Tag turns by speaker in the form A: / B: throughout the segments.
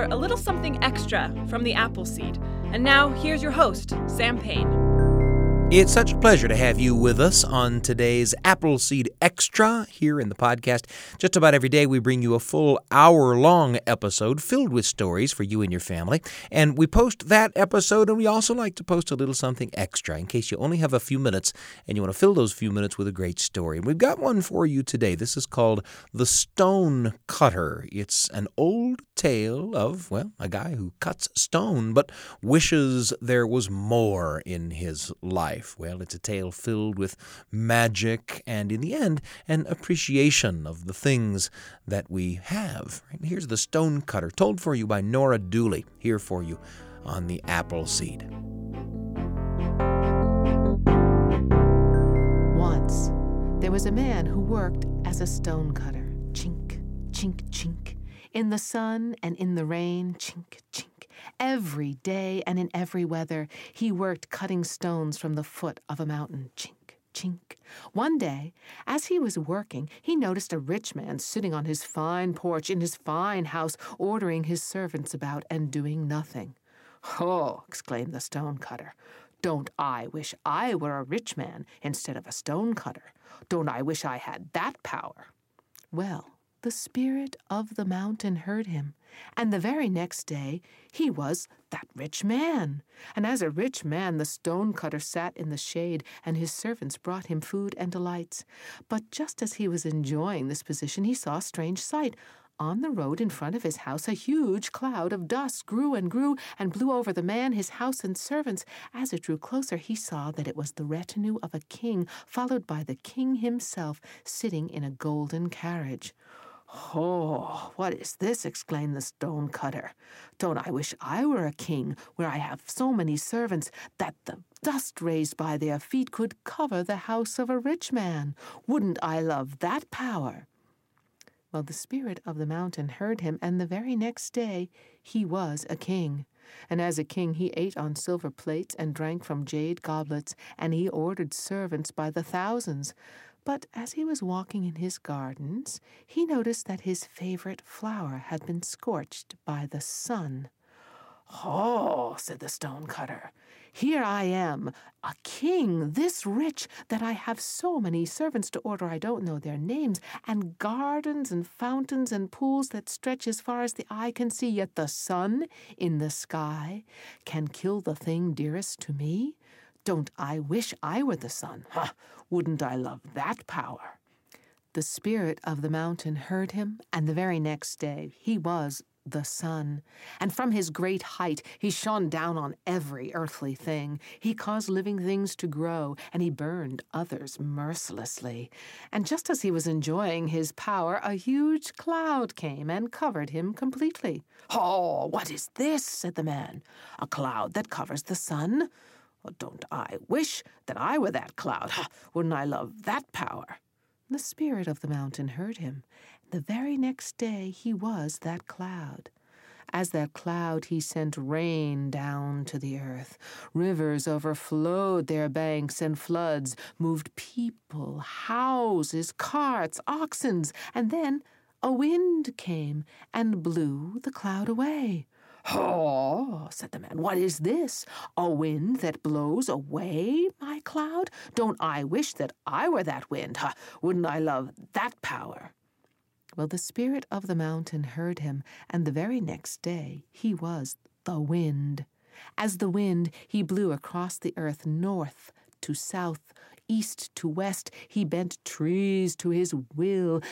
A: for a little something extra from the Appleseed. And now, here's your host, Sam Payne.
B: It's such a pleasure to have you with us on today's Appleseed Extra here in the podcast. Just about every day, we bring you a full hour long episode filled with stories for you and your family. And we post that episode, and we also like to post a little something extra in case you only have a few minutes and you want to fill those few minutes with a great story. And we've got one for you today. This is called The Stone Cutter. It's an old tale of, well, a guy who cuts stone but wishes there was more in his life? Well, it's a tale filled with magic and, in the end, an appreciation of the things that we have. Here's The Stone Cutter, told for you by Norah Dooley, here for you on the Appleseed.
C: Once, there was a man who worked as a stone cutter. Chink, chink, chink. In the sun and in the rain, chink, chink. Every day and in every weather, he worked cutting stones from the foot of a mountain. Chink, chink. One day, as he was working, he noticed a rich man sitting on his fine porch in his fine house, ordering his servants about and doing nothing. Oh, exclaimed the stone cutter, don't I wish I were a rich man instead of a stone cutter? Don't I wish I had that power? Well, the spirit of the mountain heard him, and the very next day he was that rich man. And as a rich man, the stone cutter sat in the shade, and his servants brought him food and delights. But just as he was enjoying this position, he saw a strange sight. On the road in front of his house, a huge cloud of dust grew and grew and blew over the man, his house, and servants. As it drew closer, he saw that it was the retinue of a king, followed by the king himself, sitting in a golden carriage. Oh, what is this? exclaimed the stone cutter. Don't I wish I were a king, where I have so many servants that the dust raised by their feet could cover the house of a rich man? Wouldn't I love that power? Well, the spirit of the mountain heard him, and the very next day he was a king. And as a king, he ate on silver plates and drank from jade goblets, and he ordered servants by the thousands. But as he was walking in his gardens, he noticed that his favorite flower had been scorched by the sun. Oh, said the stone cutter, here I am, a king this rich that I have so many servants to order I don't know their names, and gardens and fountains and pools that stretch as far as the eye can see, yet the sun in the sky can kill the thing dearest to me. Don't I wish I were the sun? Ha! Wouldn't I love that power? The spirit of the mountain heard him, and the very next day he was the sun. And from his great height he shone down on every earthly thing. He caused living things to grow, and he burned others mercilessly. And just as he was enjoying his power, a huge cloud came and covered him completely. Oh, what is this? said the man. A cloud that covers the sun? Don't I wish that I were that cloud? Wouldn't I love that power? The spirit of the mountain heard him. The very next day he was that cloud. As that cloud, he sent rain down to the earth. Rivers overflowed their banks, and floods moved people, houses, carts, oxen, and then a wind came and blew the cloud away. Oh, said the man, what is this? A wind that blows away my cloud? Don't I wish that I were that wind? Ha! Wouldn't I love that power? Well, the spirit of the mountain heard him, and the very next day he was the wind. As the wind, he blew across the earth north to south, east to west. He bent trees to his will,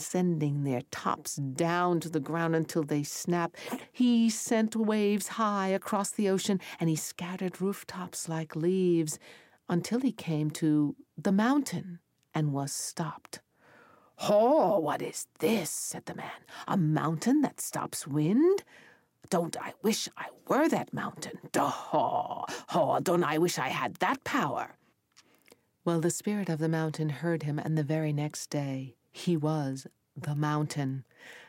C: sending their tops down to the ground until they snap. He sent waves high across the ocean, and he scattered rooftops like leaves until he came to the mountain and was stopped. Oh, what is this? said the man. A mountain that stops wind? Don't I wish I were that mountain? Oh, oh, don't I wish I had that power? Well, the spirit of the mountain heard him, and the very next day he was the mountain.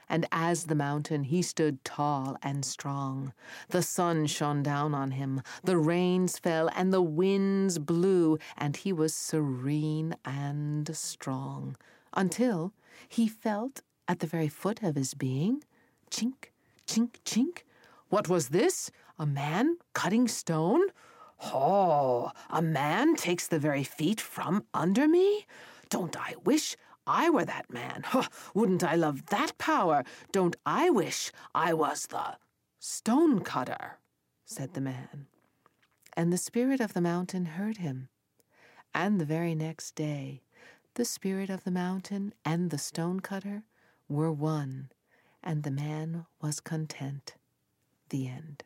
C: And as the mountain, he stood tall and strong. The sun shone down on him, the rains fell, and the winds blew, and he was serene and strong, until he felt at the very foot of his being chink, chink, chink. What was this? A man cutting stone? Oh, a man takes the very feet from under me? Don't I wish I were that man? Huh, wouldn't I love that power? Don't I wish I was the stone cutter? said the man. And the spirit of the mountain heard him. And the very next day, the spirit of the mountain and the stone cutter were one, and the man was content. The end.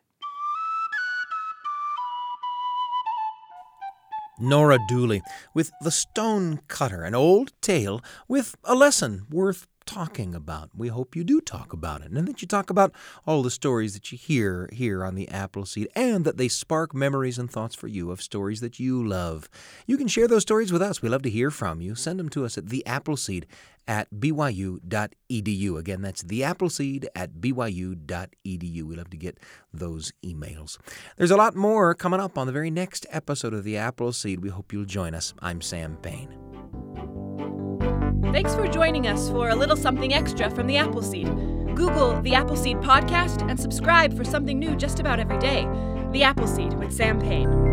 B: Norah Dooley with The Stone Cutter, an old tale with a lesson worth talking about. We hope you do talk about it and that you talk about all the stories that you hear here on the Appleseed and that they spark memories and thoughts for you of stories that you love. You can share those stories with us. We love to hear from you. Send them to us at the Appleseed at byu.edu. Again, that's the Appleseed at byu.edu. We love to get those emails. There's a lot more coming up on the very next episode of the Appleseed. We hope you'll join us. I'm Sam Payne.
A: Thanks for joining us for a little something extra from the Appleseed. Google the Appleseed podcast and subscribe for something new just about every day. The Appleseed with Sam Payne.